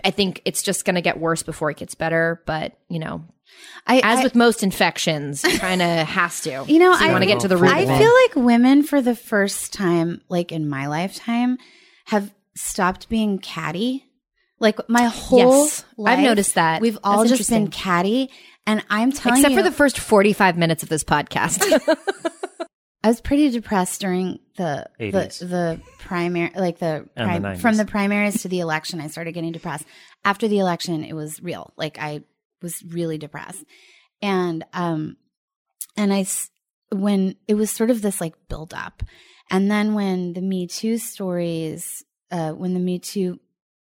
I think it's just going to get worse before it gets better. But, you know, I, as I- with most infections, kind of has to. You know, So you I want to get to the root I of it. feel like women for the first time, like in my lifetime, have stopped being catty. Like my whole Yes, I've noticed that. We've all That's just been catty, and I'm telling you Except you, for the first 45 minutes of this podcast. I was pretty depressed during the the, 80s. the primary, like the, And the from the primaries to the election. I started getting depressed. After the election, it was real. Like I was really depressed, and um, and I when it was sort of this like build up, and then when the Me Too stories, uh, when the Me Too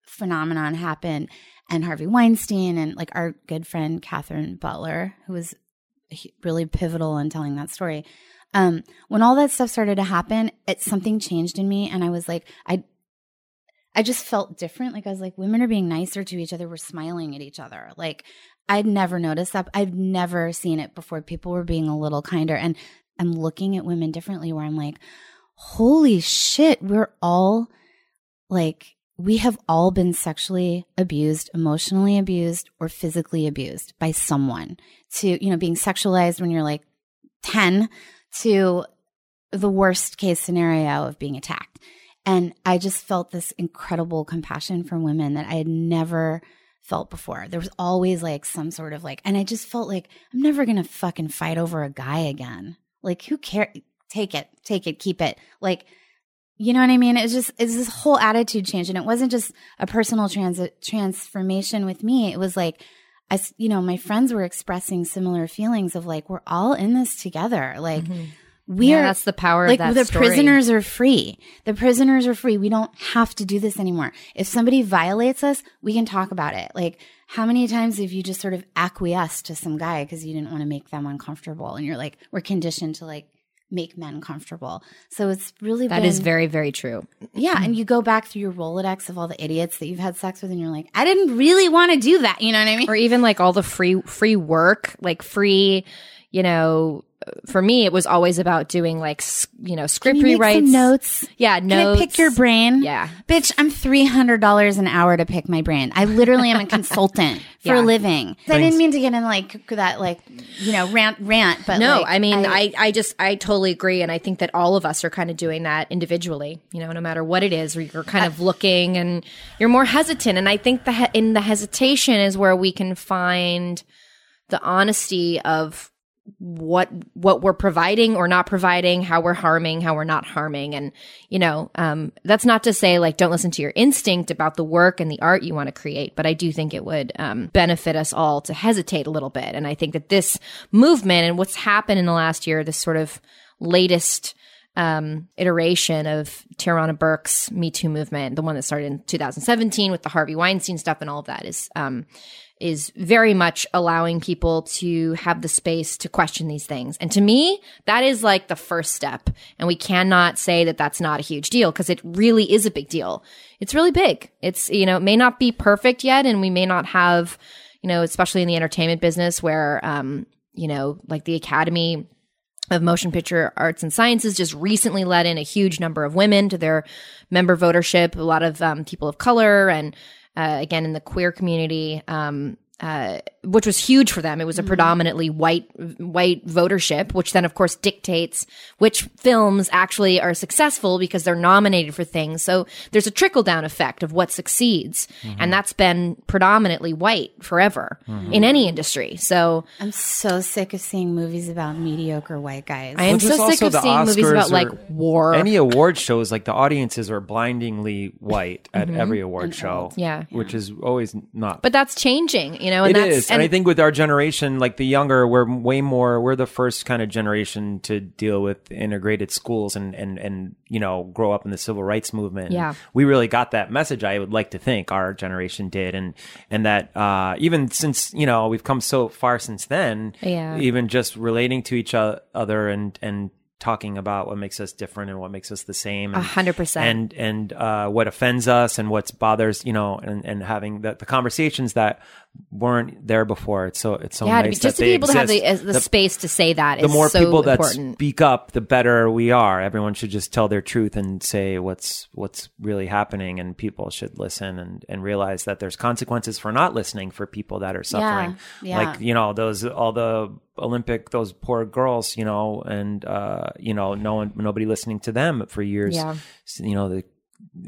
phenomenon happened, and Harvey Weinstein and like our good friend Catherine Butler, who was really pivotal in telling that story. Um, when all that stuff started to happen, it something changed in me, and I was like, I, I just felt different. Like I was like, women are being nicer to each other. We're smiling at each other. Like I'd never noticed that. I've never seen it before. People were being a little kinder, and I'm looking at women differently. Where I'm like, holy shit, we're all like we have all been sexually abused, emotionally abused, or physically abused by someone. To, you know, being sexualized when you're like 10 to the worst case scenario of being attacked. And I just felt this incredible compassion for women that I had never felt before. There was always like some sort of like, and I just felt like I'm never going to fucking fight over a guy again. Like, who cares? Take it, take it, keep it. Like, you know what I mean? It's just it's this whole attitude change, and it wasn't just a personal transit transformation with me. It was like, I, s- you know, my friends were expressing similar feelings of like we're all in this together. Like we're Mm-hmm. yeah, that's the power like of that the story. prisoners are free. The prisoners are free. We don't have to do this anymore. If somebody violates us, we can talk about it. Like how many times have you just sort of acquiesced to some guy because you didn't want to make them uncomfortable, and you're like, we're conditioned to like make men comfortable. So it's really That been, is very, very true. yeah, and you go back through your Rolodex of all the idiots that you've had sex with, and you're like, I didn't really want to do that. You know what I mean? or even like all the free free work like free you know for me it was always about doing like you know script Can you make rewrites some notes. yeah Can notes I pick your brain? Yeah. Bitch, I'm $300 an hour to pick my brain. I literally am a consultant for Yeah. a living. I didn't mean to get in like that, like, you know, rant, rant, but no like, i mean I, I just i totally agree and i think that all of us are kind of doing that individually you know no matter what it is you're kind of uh, looking and you're more hesitant and i think the in the hesitation is where we can find the honesty of what what we're providing or not providing how we're harming how we're not harming. And you know um that's not to say like don't listen to your instinct about the work and the art you want to create but i do think it would um benefit us all to hesitate a little bit. And i think that this movement and what's happened in the last year this sort of latest um, iteration of Tarana Burke's Me Too movement, the one that started in 2017 with the Harvey Weinstein stuff and all of that, is um, is very much allowing people to have the space to question these things. And to me, that is like the first step. And we cannot say that that's not a huge deal because it really is a big deal. It's really big. It's, you know, it may not be perfect yet and we may not have, you know, especially in the entertainment business where, um, you know, like the Academy of Motion Picture Arts and Sciences just recently let in a huge number of women to their member votership, a lot of um, people of color and uh, again in the queer community, um, uh, which was huge for them. It was a predominantly white white votership, which then of course dictates which films actually are successful because they're nominated for things. So there's a trickle down effect of what succeeds, and that's been predominantly white forever in any industry. So I'm so sick of seeing movies about mediocre white guys. I am Well, so sick of the seeing movies about like war. Any award shows, like the audiences are blindingly white at every award show. Mm-hmm. Yeah. which is always not. but that's changing, you know, and It that's is, and, I think with our generation, like the younger, we're way more. We're the first kind of generation to deal with integrated schools and and and you know grow up in the civil rights movement. Yeah. we really got that message. I would like to think our generation did, and and that uh, even since you know we've come so far since then. Yeah. even just relating to each other and and talking about what makes us different and what makes us the same. A hundred percent. and and uh, what offends us and what bothers you know and, and having the, the conversations that weren't there before it's so it's so yeah, to nice be, just to be able to have the, exist. uh, the, space to say that the more so people that important. speak up the better we are everyone should just tell their truth and say what's what's really happening and people should listen and and realize that there's consequences for not listening for people that are suffering yeah. like you know those all the olympic those poor girls you know and uh you know no one nobody listening to them for years Yeah. you know the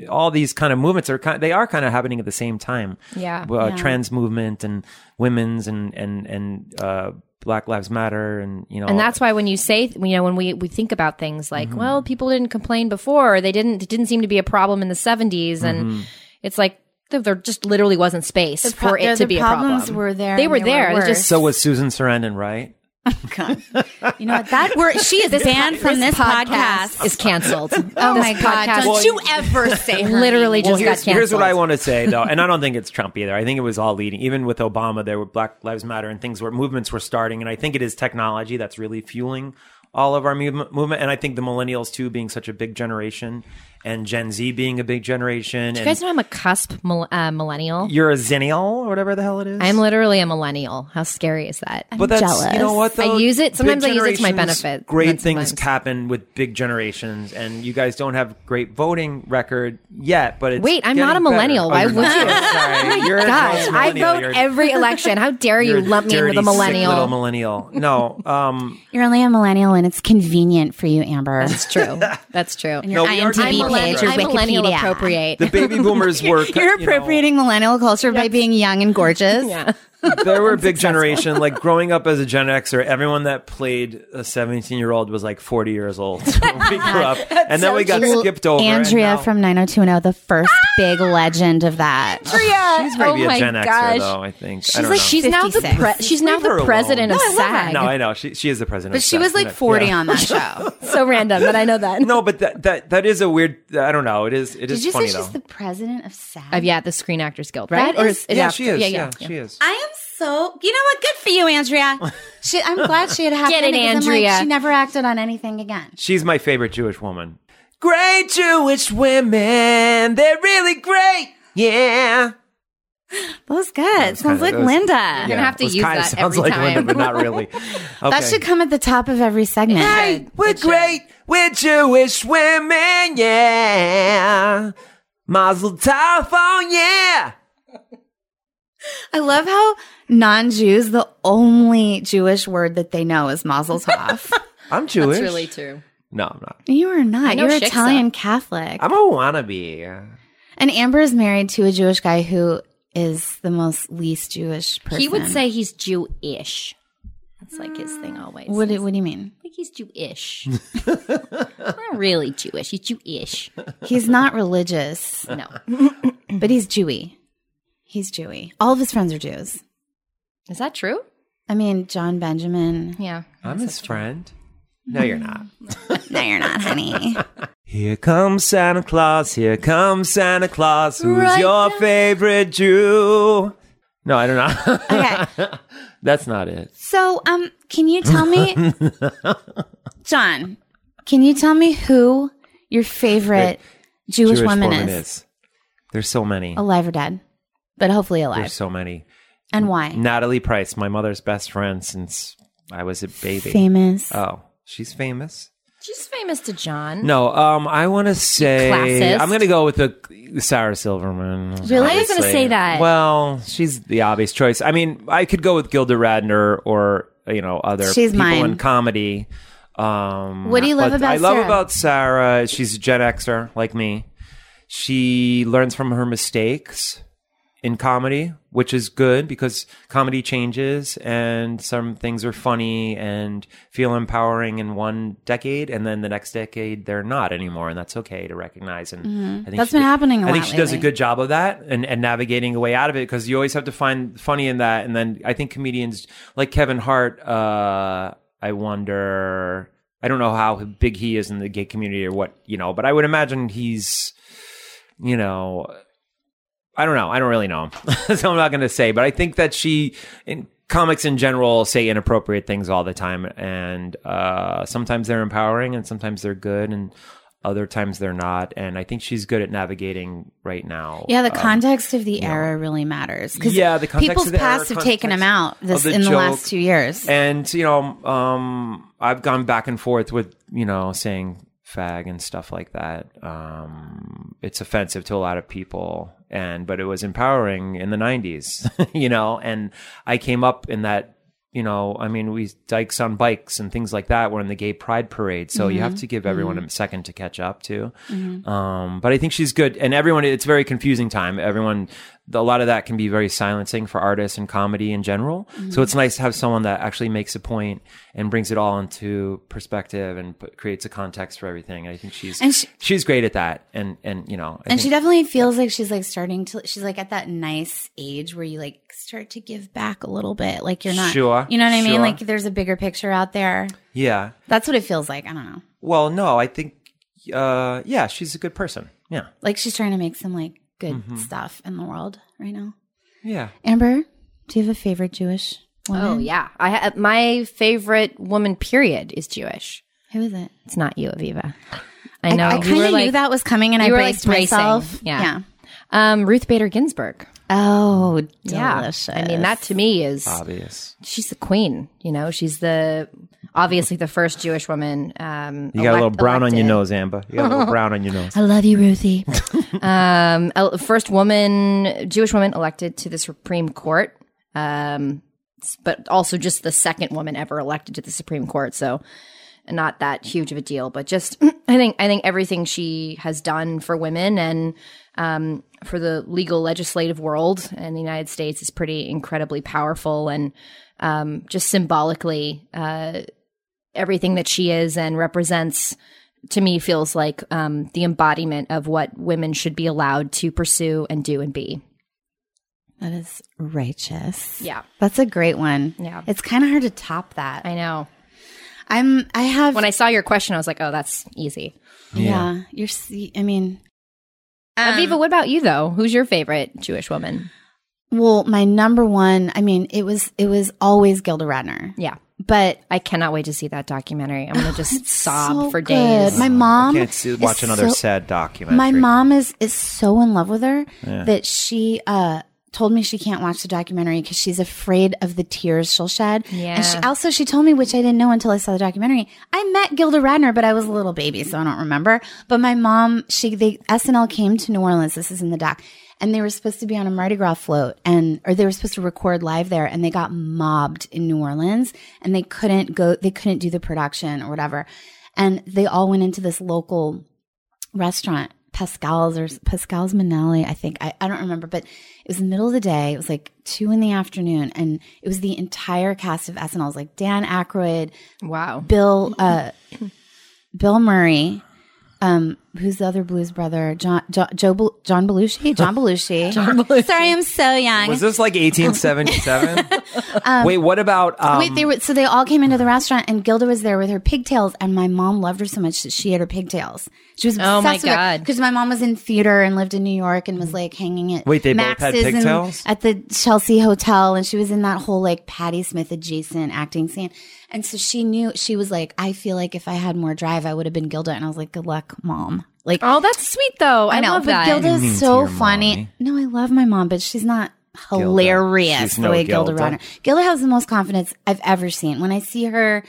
all these kind of movements are kind they are kind of happening at the same time Yeah. uh, trans movement and women's and and and uh black lives matter and you know and that's why when you say, you know, when we, we think about things like, Mm-hmm. well, people didn't complain before, or they didn't, it didn't seem to be a problem in the 70s. And Mm-hmm. it's like, there, there just literally wasn't space pro- for it the- to the be a problems problem. were there They were they there. were They just so was susan sarandon right Oh, you know what? That we're, she is this banned from this podcast. is canceled. Oh my god! podcast- Don't you ever say her literally name. just got here's, canceled. here's what I want to say though, and I don't think it's Trump either. I think it was all leading. Even with Obama, there were Black Lives Matter and things where movements were starting, and I think it is technology that's really fueling all of our movement. movement. And I think the millennials too, being such a big generation, and Gen Z being a big generation. You and guys know I'm a cusp mil- uh, millennial. you're a zennial or whatever the hell it is. I'm literally a millennial. How scary is that? but that's jealous. you know what Though? I use it- sometimes I use it to my benefit. Great things sometimes- happen with big generations, and you guys don't have great voting record yet. But it's Wait, I'm not a millennial. better. Why Oh, would you're you? Sorry, you're a God, I vote You're- every election. How dare you you're lump me in with dirty, a sick millennial? little millennial. No, um, You're only a millennial, and it's convenient for you, Amber. That's true. That's true. Your No, we are IMDb doing I'm, that. Page, millennial- your I'm Wikipedia. appropriate. the baby boomers were. You're you know, appropriating millennial culture by being young and gorgeous. yeah. There were a big generation like growing up as a gen xer everyone that played a 17 year old was like 40 years old when we grew up and then we got skipped over and Andrea now- from 90210, the first big legend of that. she's maybe oh a my gen xer though i think She's I don't like know. she's now the pre- she's now the president No, of I love her. SAG. no i know she, she is the president But of she SAG. was like 40 Yeah. on that show. so random, but I know that. no but that, that that is a weird i don't know it is it is Did you funny say though she's the president of SAG? Uh, yeah, the Screen Actors Guild, right? That is- yeah she is yeah, she is I am so. You know what? Good for you, Andrea. She, I'm glad she had happened. Get it, because I'm like, Andrea. she never acted on anything again. she's my favorite jewish woman great jewish women they're really great yeah That was good. Sounds kinda- like that was- Linda. yeah, gonna have to use kinda that sounds every like Linda, but not really That should come at the top of every segment. Hey, we're great. We're Jewish women, yeah. Mazel tov, oh yeah. I love how non-Jews the only Jewish word that they know is Mazel Tov. I'm Jewish. That's really true. No, I'm not. you are not. You're Shiksa. Italian Catholic. I'm a wannabe. and Amber is married to a Jewish guy who is the most least Jewish person. He would say he's Jewish. That's like his thing always. What do, what do you mean? like he's Jewish. not really Jewish. He's Jewish. He's not religious, No. but he's Jewy. He's Jewy. All of his friends are Jews. Is that true? I mean, John Benjamin. Yeah. I'm his friend. No, you're not. No, you're not, honey. Here comes Santa Claus. Here comes Santa Claus. Who's Right your now. favorite Jew? No, I don't know. Okay. That's not it. So, um, can you tell me, John? Can you tell me who your favorite Jewish, woman, is? There's so many. Alive or dead? But hopefully alive. There's so many. and why? Natalie Price, my mother's best friend since I was a baby. Famous. Oh, she's famous. She's famous to John. No, um, I want to say Classist. I'm going to go with the Sarah Silverman. Really? I was gonna say that. Well, she's the obvious choice. I mean, I could go with Gilda Radner or you know other She's people mine. in comedy. Um, What do you love but about I love Sarah? about Sarah. She's a Gen Xer like me. She learns from her mistakes in comedy, which is good because comedy changes and some things are funny and feel empowering in one decade and then the next decade they're not anymore and that's okay to recognize and I think Mm-hmm. That's she been did- happening I think she does a good job of that and, and navigating a way out of it because you always have to find funny in that and then I think comedians like Kevin Hart uh I wonder I don't know how big he is in the gay community or what you know but I would imagine he's you know I don't know. I don't really know. so I'm not going to say, but I think that she, in comics in general, say inappropriate things all the time, and uh, sometimes they're empowering, and sometimes they're good, and other times they're not. And I think she's good at navigating right now. Yeah, the context of the era really matters because Yeah, the context people's of the era, past have taken them out this the in the last two years. And you know, um, I've gone back and forth with you know saying fag and stuff like that. Um, it's offensive to a lot of people, and but it was empowering in the '90s, you know. And I came up in that. You know, I mean, we dykes on bikes and things like that were in the gay pride parade. So you have to give everyone a second to catch up to. Um, but I think she's good. And everyone, it's a very confusing time. Everyone, a lot of that can be very silencing for artists and comedy in general. So it's nice to have someone that actually makes a point and brings it all into perspective and put, creates a context for everything. I think she's she- she's great at that. And and you know, I and she definitely feels like she's like starting to she's like at that nice age where you like start to give back a little bit like you're not Sure, you know what i mean sure. like there's a bigger picture out there yeah. that's what it feels like i don't know Well, no, I think uh, yeah, she's a good person. Yeah, like she's trying to make some like good Mm-hmm. stuff in the world right now yeah. amber do you have a favorite jewish woman Oh yeah, I ha- my favorite woman. Period is Jewish. who is it It's not you, Aviva. I know i, I kind of like- knew that was coming and i you were, like, braced bracing. myself Yeah. Um, Ruth Bader Ginsburg. oh Yeah, I mean that to me is Obvious. she's the queen. You know, she's the obviously the first Jewish woman. Um, You got a little elect- brown on your nose, Amber. You got a little brown on your nose. i love you ruthie Um, first woman, Jewish woman elected to the Supreme Court. Um, but also just the second woman ever elected to the Supreme Court. So not that huge of a deal, but just I think I think everything she has done for women and um, for the legal legislative world in the United States is pretty incredibly powerful and um, just symbolically uh, everything that she is and represents to me feels like um, the embodiment of what women should be allowed to pursue and do and be. that is righteous Yeah, that's a great one Yeah. it's kind of hard to top that I know. i'm i have When I saw your question, I was like, "Oh, that's easy." Yeah, you're. I mean, um, Aviva, what about you though? Who's your favorite Jewish woman? well, my number one. I mean, it was it was always Gilda Radner, Yeah, but I cannot wait to see that documentary. I'm gonna just sob so for good. days. My mom I can't see, is watch another so- sad documentary. My mom is is so in love with her that she uh told me she can't watch the documentary because she's afraid of the tears she'll shed. And she Yeah. also she told me, which I didn't know until I saw the documentary. I met Gilda Radner, but I was a little baby, so I don't remember. But my mom, she they SNL came to New Orleans. This is in the doc. And they were supposed to be on a Mardi Gras float and, or they were supposed to record live there and they got mobbed in New Orleans and they couldn't go, they couldn't do the production or whatever. And they all went into this local restaurant, Pascal's or Pascal's Manale, I think. I, I don't remember, but it was the middle of the day. It was like two in the afternoon, and it was the entire cast of SNL. It was like Dan Aykroyd, wow. Bill, uh, Bill Murray, um, who's the other blues brother? John John Joe Bel- John Belushi. John Belushi. John Belushi. Sorry, I'm so young. Was this like 1877? Wait, what about um, Um, Wait, they were so they all came into the restaurant and Gilda was there with her pigtails and my mom loved her so much that she had her pigtails. She was Oh, my obsessed with God. because my mom was in theater and lived in New York and was like hanging at Wait, they both had pigtails? at the Chelsea Hotel and she was in that whole like Patti Smith adjacent acting scene. And so she knew she was like, I feel like if I had more drive, I would have been Gilda. And I was like, good luck, mom. Like Oh, that's sweet though. I, I know, love but that. Gilda mean is to so your funny. mommy. No, I love my mom, but she's not hilarious She's the no way Gilda, Gilda. Radner. Gilda has the most confidence I've ever seen. When I see her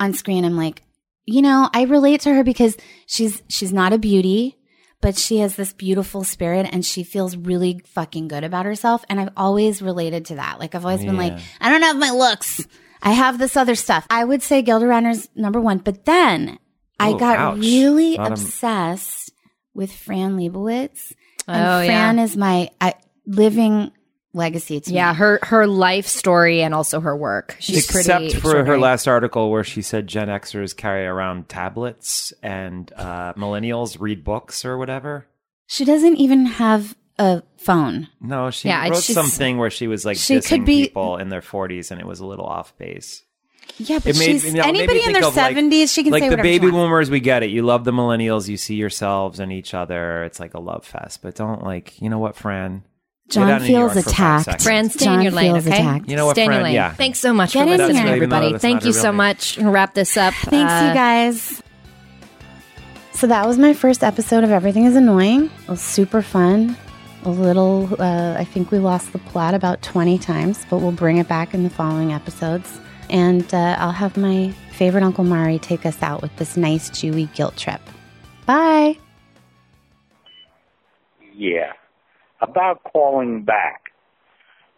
on screen, I'm like, you know, I relate to her because she's she's not a beauty, but she has this beautiful spirit and she feels really fucking good about herself. And I've always related to that. Like I've always been like, Yeah. I don't have my looks. I have this other stuff. I would say Gilda Radner's number one, but then I Oh, got ouch. really Not a- obsessed with Fran Lebowitz. Oh, And yeah. Fran is my I, living legacy to yeah, me. her her life story and also her work. She's Except pretty for her last article where she said Gen Xers carry around tablets and uh, millennials read books or whatever. She doesn't even have a phone. No, she Yeah, wrote something where she was like She dissing could be- people in their 40s and it was a little off base. Yeah, but made- she's you know, it made me anybody in their of, like- seventies. she can like say the whatever baby she wants. boomers, we get it. You love the millennials. You see yourselves and each other. It's like a love fest. But don't like, you know what, Fran? John out of New feels York for five attacked. seconds. Fran, stay John in your lane, feels okay? attacked. You know what, stay in your Fran? lane. Yeah. Thanks so much Get for in listening, here. Everybody. Thank you so name. much. We'll wrap this up. Thanks, Uh, you guys. So that was my first episode of Everything is Annoying. It was super fun. A little, uh, I think we lost the plot about 20 times, but we'll bring it back in the following episodes. And uh, I'll have my favorite Uncle Mari take us out with this nice, Jewy guilt trip. Bye. Yeah. About calling back.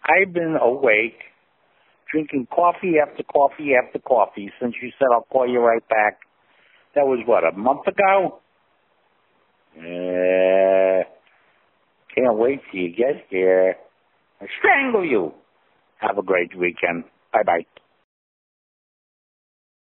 I've been awake, drinking coffee after coffee after coffee since you said I'll call you right back. That was what, a month ago? Uh, can't wait till you get here. I strangle you. Have a great weekend. Bye bye.